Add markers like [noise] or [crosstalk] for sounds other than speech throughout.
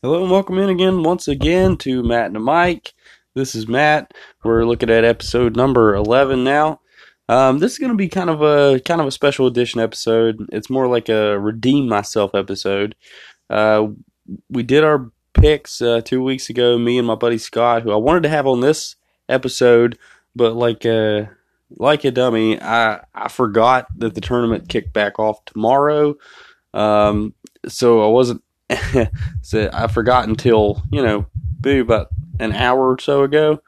Hello and welcome in again, once again, to Matt and Mike. This is Matt. We're looking at episode number eleven now. Um, this is going to be kind of a kind of a special edition episode. It's more like a redeem myself episode. Uh, we did our picks uh, two weeks ago. Me and my buddy Scott, who I wanted to have on this episode, but like uh, like a dummy, I I forgot that the tournament kicked back off tomorrow. Um, so I wasn't [laughs] so I forgot until you know, boo, about an hour or so ago.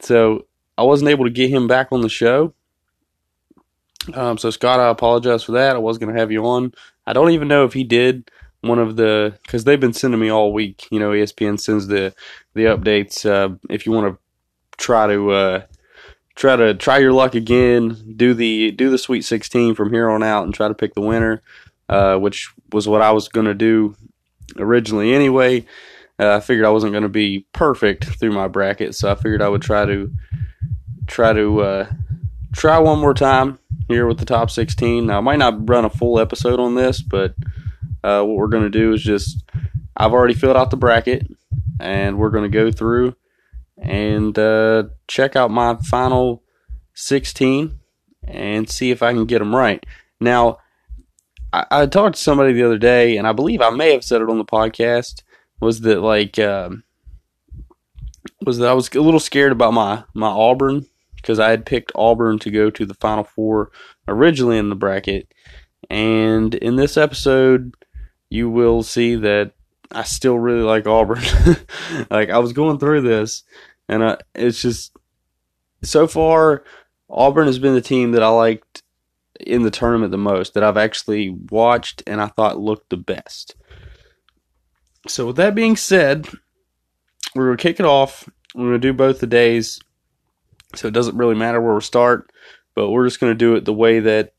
So I wasn't able to get him back on the show. Um, so Scott, I apologize for that. I was going to have you on. I don't even know if he did one of the because they've been sending me all week. You know, ESPN sends the the updates. Uh, if you want to try to uh, try to try your luck again, do the do the Sweet 16 from here on out and try to pick the winner, uh, which was what I was going to do originally anyway. Uh, I figured I wasn't going to be perfect through my bracket, so I figured I would try to try to uh, try one more time here with the top 16. Now, I might not run a full episode on this, but uh, what we're going to do is just I've already filled out the bracket, and we're going to go through and uh, check out my final 16 and see if I can get them right. Now, I, I talked to somebody the other day, and I believe I may have said it on the podcast. Was that like um, was that I was a little scared about my my Auburn because I had picked Auburn to go to the Final Four originally in the bracket, and in this episode, you will see that I still really like Auburn. [laughs] like I was going through this, and I, it's just so far Auburn has been the team that I liked in the tournament the most that I've actually watched and I thought looked the best. So with that being said, we're gonna kick it off. We're gonna do both the days, so it doesn't really matter where we start, but we're just gonna do it the way that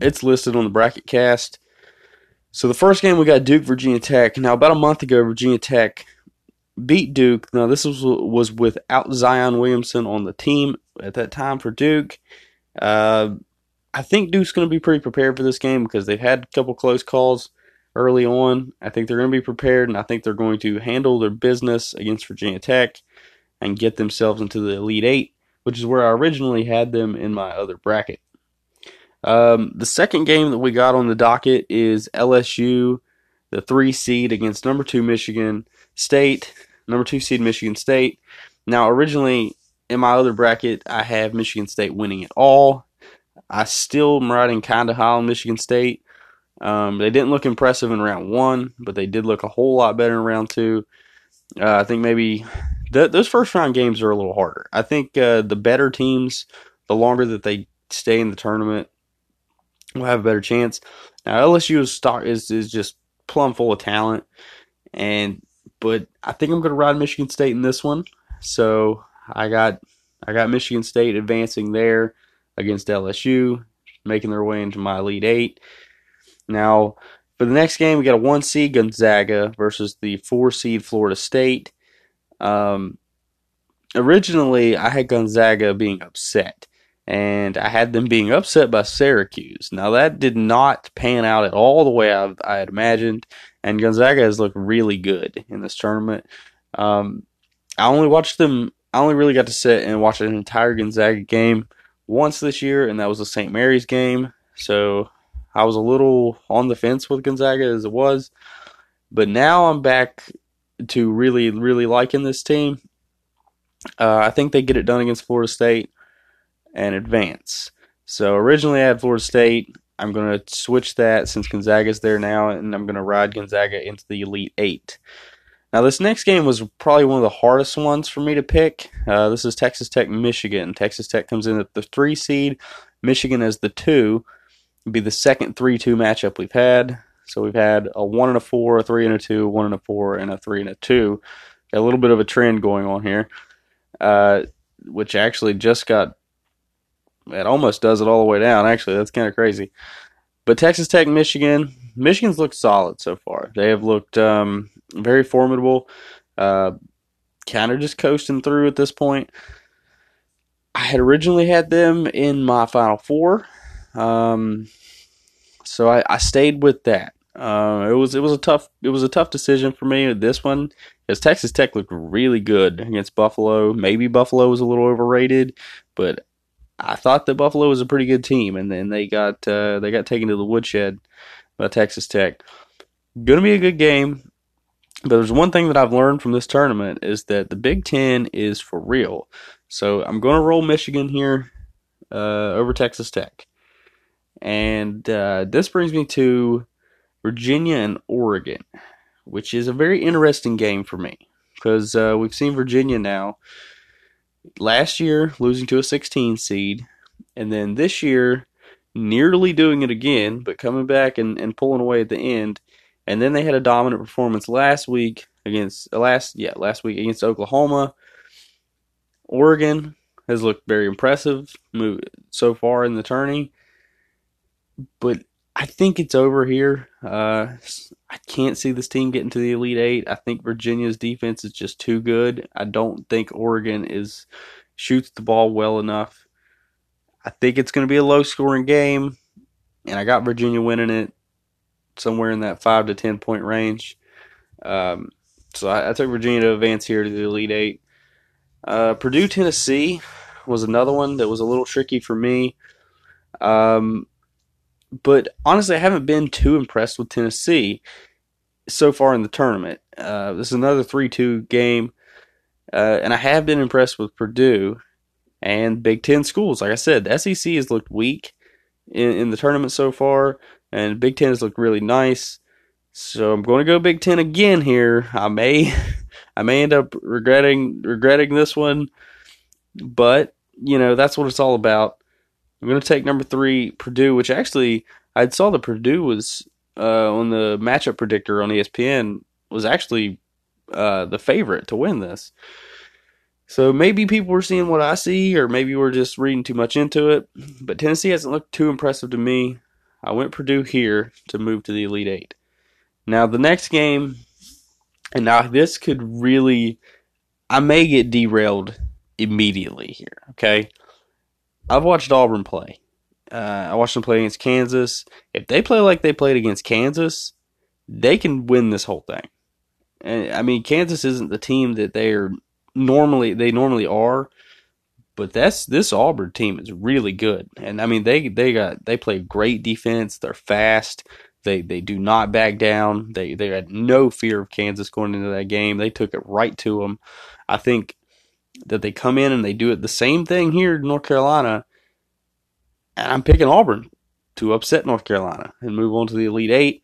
it's listed on the bracket cast. So the first game we got Duke Virginia Tech. Now about a month ago, Virginia Tech beat Duke. Now this was was without Zion Williamson on the team at that time for Duke. Uh, I think Duke's going to be pretty prepared for this game because they've had a couple close calls early on. I think they're going to be prepared, and I think they're going to handle their business against Virginia Tech and get themselves into the Elite Eight, which is where I originally had them in my other bracket. Um, the second game that we got on the docket is LSU, the three seed against number two Michigan State, number two seed Michigan State. Now, originally in my other bracket, I have Michigan State winning it all. I still am riding kind of high on Michigan State. Um, they didn't look impressive in round one, but they did look a whole lot better in round two. Uh, I think maybe th- those first round games are a little harder. I think uh, the better teams, the longer that they stay in the tournament, will have a better chance. Now LSU is stock is is just plumb full of talent, and but I think I'm going to ride Michigan State in this one. So I got I got Michigan State advancing there against LSU, making their way into my Elite Eight. Now, for the next game, we got a one seed Gonzaga versus the four seed Florida State. Um, originally, I had Gonzaga being upset, and I had them being upset by Syracuse. Now, that did not pan out at all the way I, I had imagined, and Gonzaga has looked really good in this tournament. Um, I only watched them. I only really got to sit and watch an entire Gonzaga game once this year, and that was the St. Mary's game. So I was a little on the fence with Gonzaga as it was. But now I'm back to really, really liking this team. Uh, I think they get it done against Florida State and advance. So originally I had Florida State. I'm going to switch that since Gonzaga's there now, and I'm going to ride Gonzaga into the Elite Eight. Now, this next game was probably one of the hardest ones for me to pick. Uh, this is Texas Tech, Michigan. Texas Tech comes in at the three seed, Michigan as the two. It'd be the second 3 2 matchup we've had. So we've had a 1 and a 4, a 3 and a 2, 1 and a 4, and a 3 and a 2. Got a little bit of a trend going on here, uh, which actually just got. It almost does it all the way down, actually. That's kind of crazy. But Texas Tech, Michigan, Michigan's looked solid so far. They have looked um, very formidable. Uh, kind of just coasting through at this point. I had originally had them in my final four, um, so I, I, stayed with that. Uh, it was it was a tough it was a tough decision for me. This one, because Texas Tech looked really good against Buffalo. Maybe Buffalo was a little overrated, but I thought that Buffalo was a pretty good team, and then they got uh, they got taken to the woodshed by Texas Tech. Going to be a good game. But there's one thing that I've learned from this tournament is that the Big Ten is for real. So I'm going to roll Michigan here uh, over Texas Tech. And uh, this brings me to Virginia and Oregon, which is a very interesting game for me because uh, we've seen Virginia now last year losing to a 16 seed, and then this year nearly doing it again, but coming back and, and pulling away at the end. And then they had a dominant performance last week against last yeah last week against Oklahoma. Oregon has looked very impressive so far in the tourney, but I think it's over here. Uh, I can't see this team getting to the Elite Eight. I think Virginia's defense is just too good. I don't think Oregon is shoots the ball well enough. I think it's going to be a low scoring game, and I got Virginia winning it somewhere in that five to ten point range. Um, so I, I, took Virginia to advance here to the Elite Eight. Uh, Purdue, Tennessee was another one that was a little tricky for me. Um, but honestly, I haven't been too impressed with Tennessee so far in the tournament. Uh, this is another 3 2 game, uh, and I have been impressed with Purdue and Big Ten schools. Like I said, the SEC has looked weak in, in the tournament so far, and Big Ten has looked really nice. So I'm going to go Big Ten again here. I may, [laughs] I may end up regretting regretting this one, but you know that's what it's all about. I'm going to take number three, Purdue, which actually I saw that Purdue was uh, on the matchup predictor on ESPN was actually uh, the favorite to win this. So maybe people were seeing what I see, or maybe we're just reading too much into it. But Tennessee hasn't looked too impressive to me. I went Purdue here to move to the Elite Eight. Now the next game, and now this could really, I may get derailed immediately here. Okay, I've watched Auburn play. Uh, I watched them play against Kansas. If they play like they played against Kansas, they can win this whole thing. And I mean, Kansas isn't the team that they're normally they normally are, but that's this Auburn team is really good. And I mean, they they got they play great defense. They're fast. They they do not back down. They they had no fear of Kansas going into that game. They took it right to them. I think that they come in and they do it the same thing here in North Carolina. And I'm picking Auburn to upset North Carolina and move on to the Elite Eight.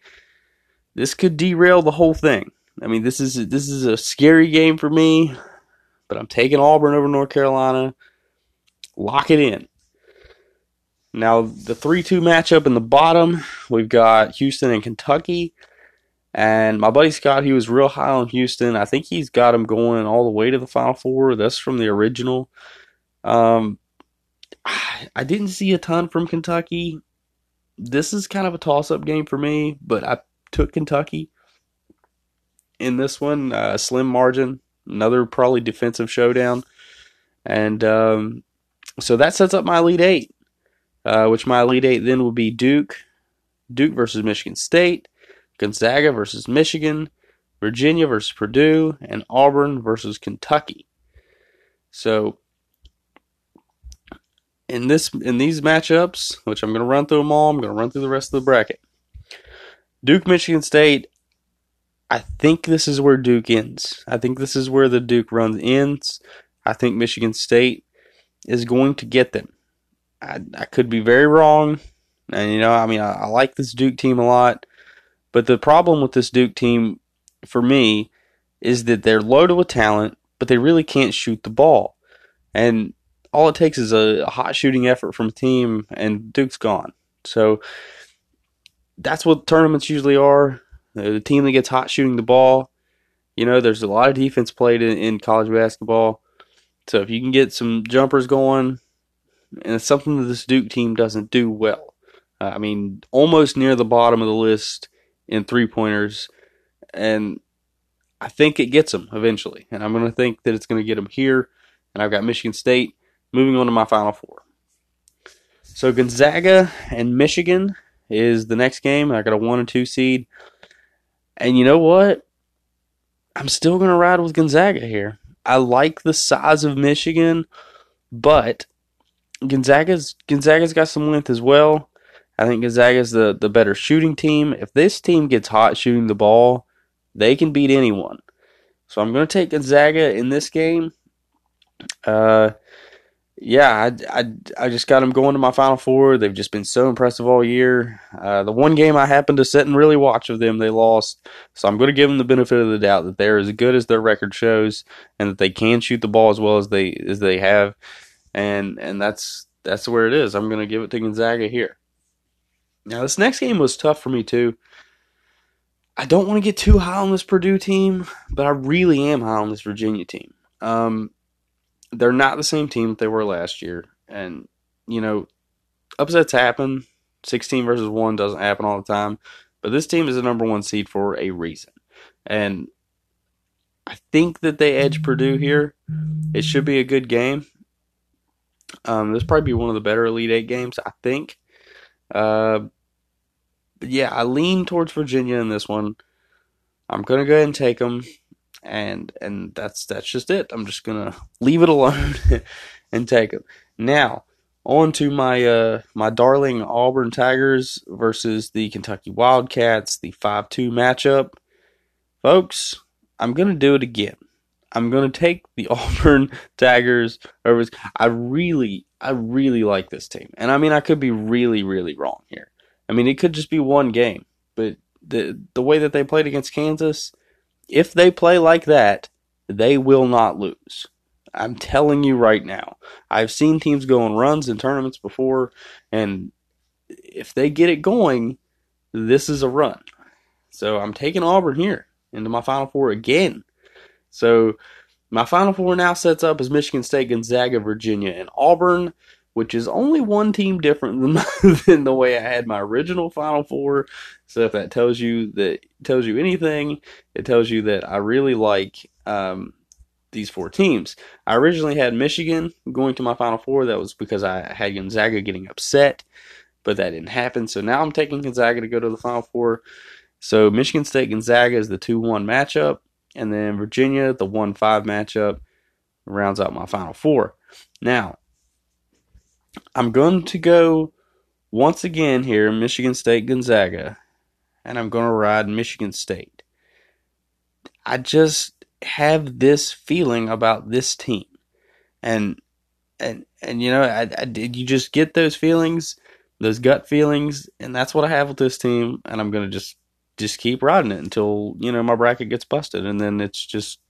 This could derail the whole thing. I mean, this is this is a scary game for me, but I'm taking Auburn over North Carolina. Lock it in. Now the three-two matchup in the bottom, we've got Houston and Kentucky. And my buddy Scott, he was real high on Houston. I think he's got him going all the way to the Final Four. That's from the original. Um, I didn't see a ton from Kentucky. This is kind of a toss-up game for me, but I took Kentucky in this one. Uh, slim margin, another probably defensive showdown, and um, so that sets up my Elite Eight. Uh, which my Elite Eight then will be Duke, Duke versus Michigan State, Gonzaga versus Michigan, Virginia versus Purdue, and Auburn versus Kentucky. So in this in these matchups, which I'm going to run through them all, I'm going to run through the rest of the bracket. Duke Michigan State I think this is where Duke ends. I think this is where the Duke run ends. I think Michigan State is going to get them. I, I could be very wrong. And, you know, I mean, I, I like this Duke team a lot. But the problem with this Duke team, for me, is that they're loaded with talent, but they really can't shoot the ball. And all it takes is a, a hot shooting effort from a team, and Duke's gone. So that's what tournaments usually are. The team that gets hot shooting the ball. You know, there's a lot of defense played in, in college basketball. So if you can get some jumpers going, and it's something that this Duke team doesn't do well. Uh, I mean, almost near the bottom of the list in three pointers, and I think it gets them eventually. And I'm going to think that it's going to get them here. And I've got Michigan State moving on to my Final Four. So Gonzaga and Michigan is the next game. I got a one and two seed. And you know what? I'm still going to ride with Gonzaga here. I like the size of Michigan, but Gonzaga's Gonzaga's got some length as well. I think Gonzaga's the, the better shooting team. If this team gets hot shooting the ball, they can beat anyone. So I'm going to take Gonzaga in this game. Uh, yeah, I, I, I just got them going to my Final Four. They've just been so impressive all year. Uh, the one game I happened to sit and really watch of them, they lost. So I'm going to give them the benefit of the doubt that they're as good as their record shows, and that they can shoot the ball as well as they as they have, and and that's that's where it is. I'm going to give it to Gonzaga here. Now this next game was tough for me too. I don't want to get too high on this Purdue team, but I really am high on this Virginia team. Um, they're not the same team that they were last year. And, you know, upsets happen. 16 versus 1 doesn't happen all the time. But this team is the number one seed for a reason. And I think that they edge Purdue here. It should be a good game. Um, this probably be one of the better Elite Eight games, I think. Uh, yeah, I lean towards Virginia in this one. I'm gonna go ahead and take them and and that's that's just it. I'm just gonna leave it alone [laughs] and take it. Now on to my uh my darling Auburn Tigers versus the Kentucky Wildcats, the five two matchup, folks. I'm gonna do it again. I'm gonna take the [laughs] Auburn Tigers over. I really, I really like this team, and I mean I could be really, really wrong here. I mean it could just be one game, but the the way that they played against Kansas if they play like that, they will not lose. I'm telling you right now. I've seen teams go on runs in tournaments before, and if they get it going, this is a run. So I'm taking Auburn here into my Final Four again. So my Final Four now sets up as Michigan State, Gonzaga, Virginia, and Auburn which is only one team different than, [laughs] than the way I had my original Final Four. So if that tells you that tells you anything, it tells you that I really like um, these four teams. I originally had Michigan going to my Final Four. That was because I had Gonzaga getting upset, but that didn't happen. So now I'm taking Gonzaga to go to the Final Four. So Michigan State Gonzaga is the 2 1 matchup, and then Virginia, the 1 5 matchup, rounds out my Final Four. Now, I'm going to go once again here, Michigan State Gonzaga, and I'm going to ride Michigan State. I just have this feeling about this team, and and and you know, I, did. You just get those feelings, those gut feelings, and that's what I have with this team. And I'm going to just just keep riding it until you know my bracket gets busted, and then it's just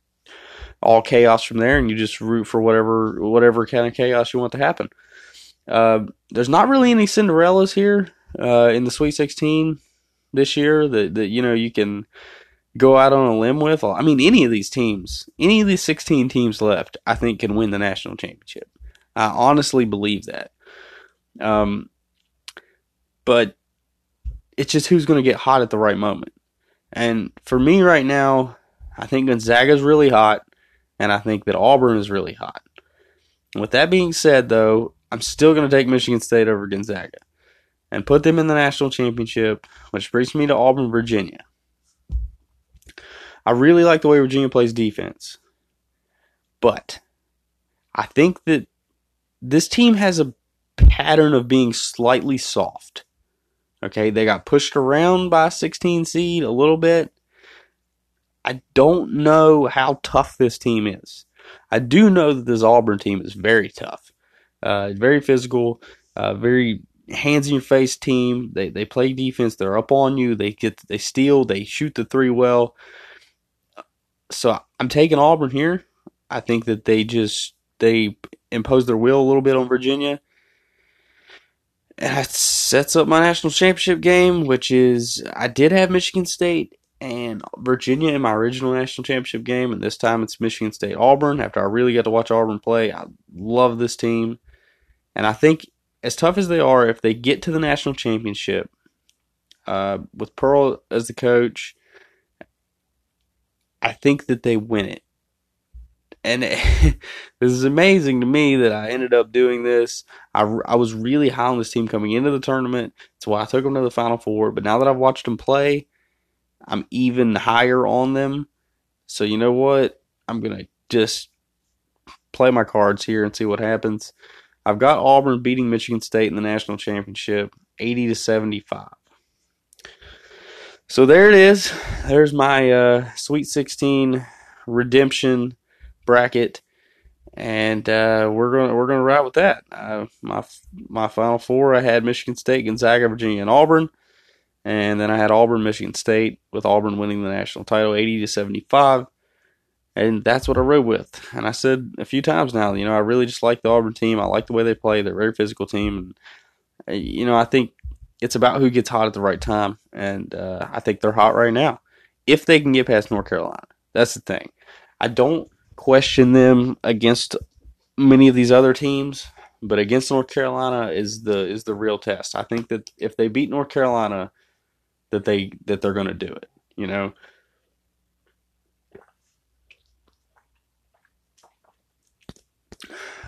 all chaos from there, and you just root for whatever whatever kind of chaos you want to happen. Uh, there's not really any Cinderellas here uh, in the Sweet 16 this year that, that you know you can go out on a limb with. I mean, any of these teams, any of these 16 teams left, I think can win the national championship. I honestly believe that. Um, but it's just who's going to get hot at the right moment. And for me right now, I think Gonzaga's really hot, and I think that Auburn is really hot. With that being said, though, I'm still going to take Michigan State over Gonzaga and put them in the national championship, which brings me to Auburn, Virginia. I really like the way Virginia plays defense, but I think that this team has a pattern of being slightly soft. Okay, they got pushed around by 16 seed a little bit. I don't know how tough this team is. I do know that this Auburn team is very tough. Uh, very physical, uh, very hands in your face team. They they play defense. They're up on you. They get they steal. They shoot the three well. So I'm taking Auburn here. I think that they just they impose their will a little bit on Virginia. And that sets up my national championship game, which is I did have Michigan State and Virginia in my original national championship game, and this time it's Michigan State Auburn. After I really got to watch Auburn play, I love this team. And I think, as tough as they are, if they get to the national championship uh, with Pearl as the coach, I think that they win it. and [laughs] this is amazing to me that I ended up doing this. I, I was really high on this team coming into the tournament. That's why I took them to the Final Four. But now that I've watched them play, I'm even higher on them. So you know what? I'm gonna just play my cards here and see what happens. I've got Auburn beating Michigan State in the national championship, 80 to 75. So there it is. There's my uh, Sweet 16 redemption bracket, and uh, we're gonna we're gonna ride with that. Uh, my my final four, I had Michigan State, Gonzaga, Virginia, and Auburn, and then I had Auburn, Michigan State, with Auburn winning the national title, 80 to 75 and that's what I rode with. And I said a few times now, you know, I really just like the Auburn team. I like the way they play. They're a very physical team, and uh, you know, I think it's about who gets hot at the right time, and uh, I think they're hot right now. If they can get past North Carolina, that's the thing. I don't question them against many of these other teams, but against North Carolina is the is the real test. I think that if they beat North Carolina, that they that they're going to do it. You know,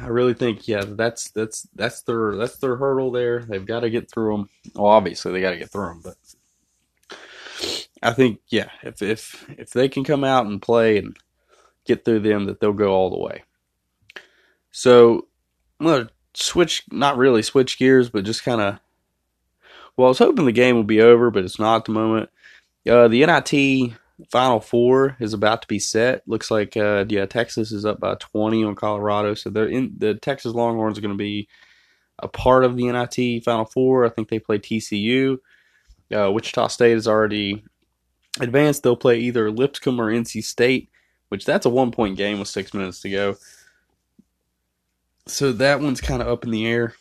I really think yeah, that's that's that's their that's their hurdle there. They've got to get through them. Well, obviously they got to get through them, but I think yeah, if if if they can come out and play and get through them, that they'll go all the way. So I'm gonna switch, not really switch gears, but just kind of. Well, I was hoping the game would be over, but it's not at the moment. Uh, the NIT Final Four is about to be set. Looks like uh, yeah, Texas is up by 20 on Colorado, so they're in the Texas Longhorns are going to be a part of the NIT Final Four. I think they play TCU. Uh, Wichita State is already advanced. They'll play either Lipscomb or NC State, which that's a one point game with six minutes to go. So that one's kind of up in the air.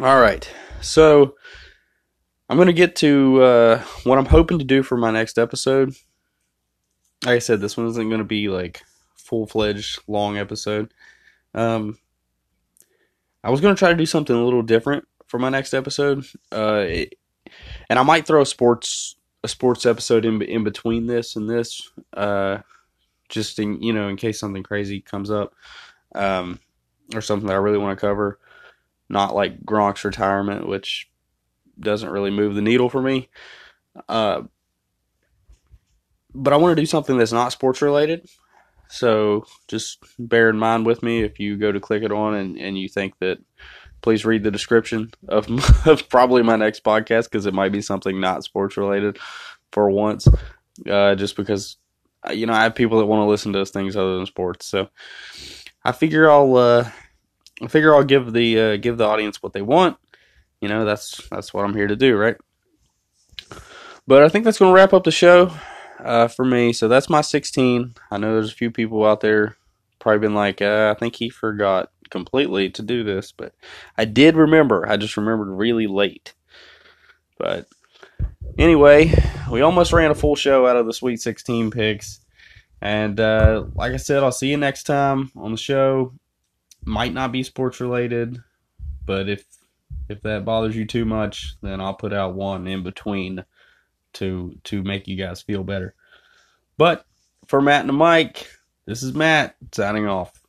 All right, so I'm going to get to uh, what I'm hoping to do for my next episode. Like I said, this one isn't going to be like full fledged long episode. Um, I was going to try to do something a little different for my next episode, uh, it, and I might throw a sports a sports episode in in between this and this, uh, just in you know in case something crazy comes up, um, or something that I really want to cover. Not like Gronk's retirement, which doesn't really move the needle for me. Uh, but I want to do something that's not sports related. So just bear in mind with me if you go to click it on and, and you think that please read the description of, [laughs] of probably my next podcast because it might be something not sports related for once. Uh, just because, uh, you know, I have people that want to listen to things other than sports. So I figure I'll, uh, I figure I'll give the, uh, give the audience what they want you know, that's that's what I'm here to do, right? But I think that's going to wrap up the show uh, for me. So that's my 16. I know there's a few people out there probably been like, uh, I think he forgot completely to do this, but I did remember. I just remembered really late. But anyway, we almost ran a full show out of the Sweet 16 picks. And uh, like I said, I'll see you next time on the show. Might not be sports related, but if if that bothers you too much, then I'll put out one in between to to make you guys feel better. But for Matt and Mike, this is Matt signing off.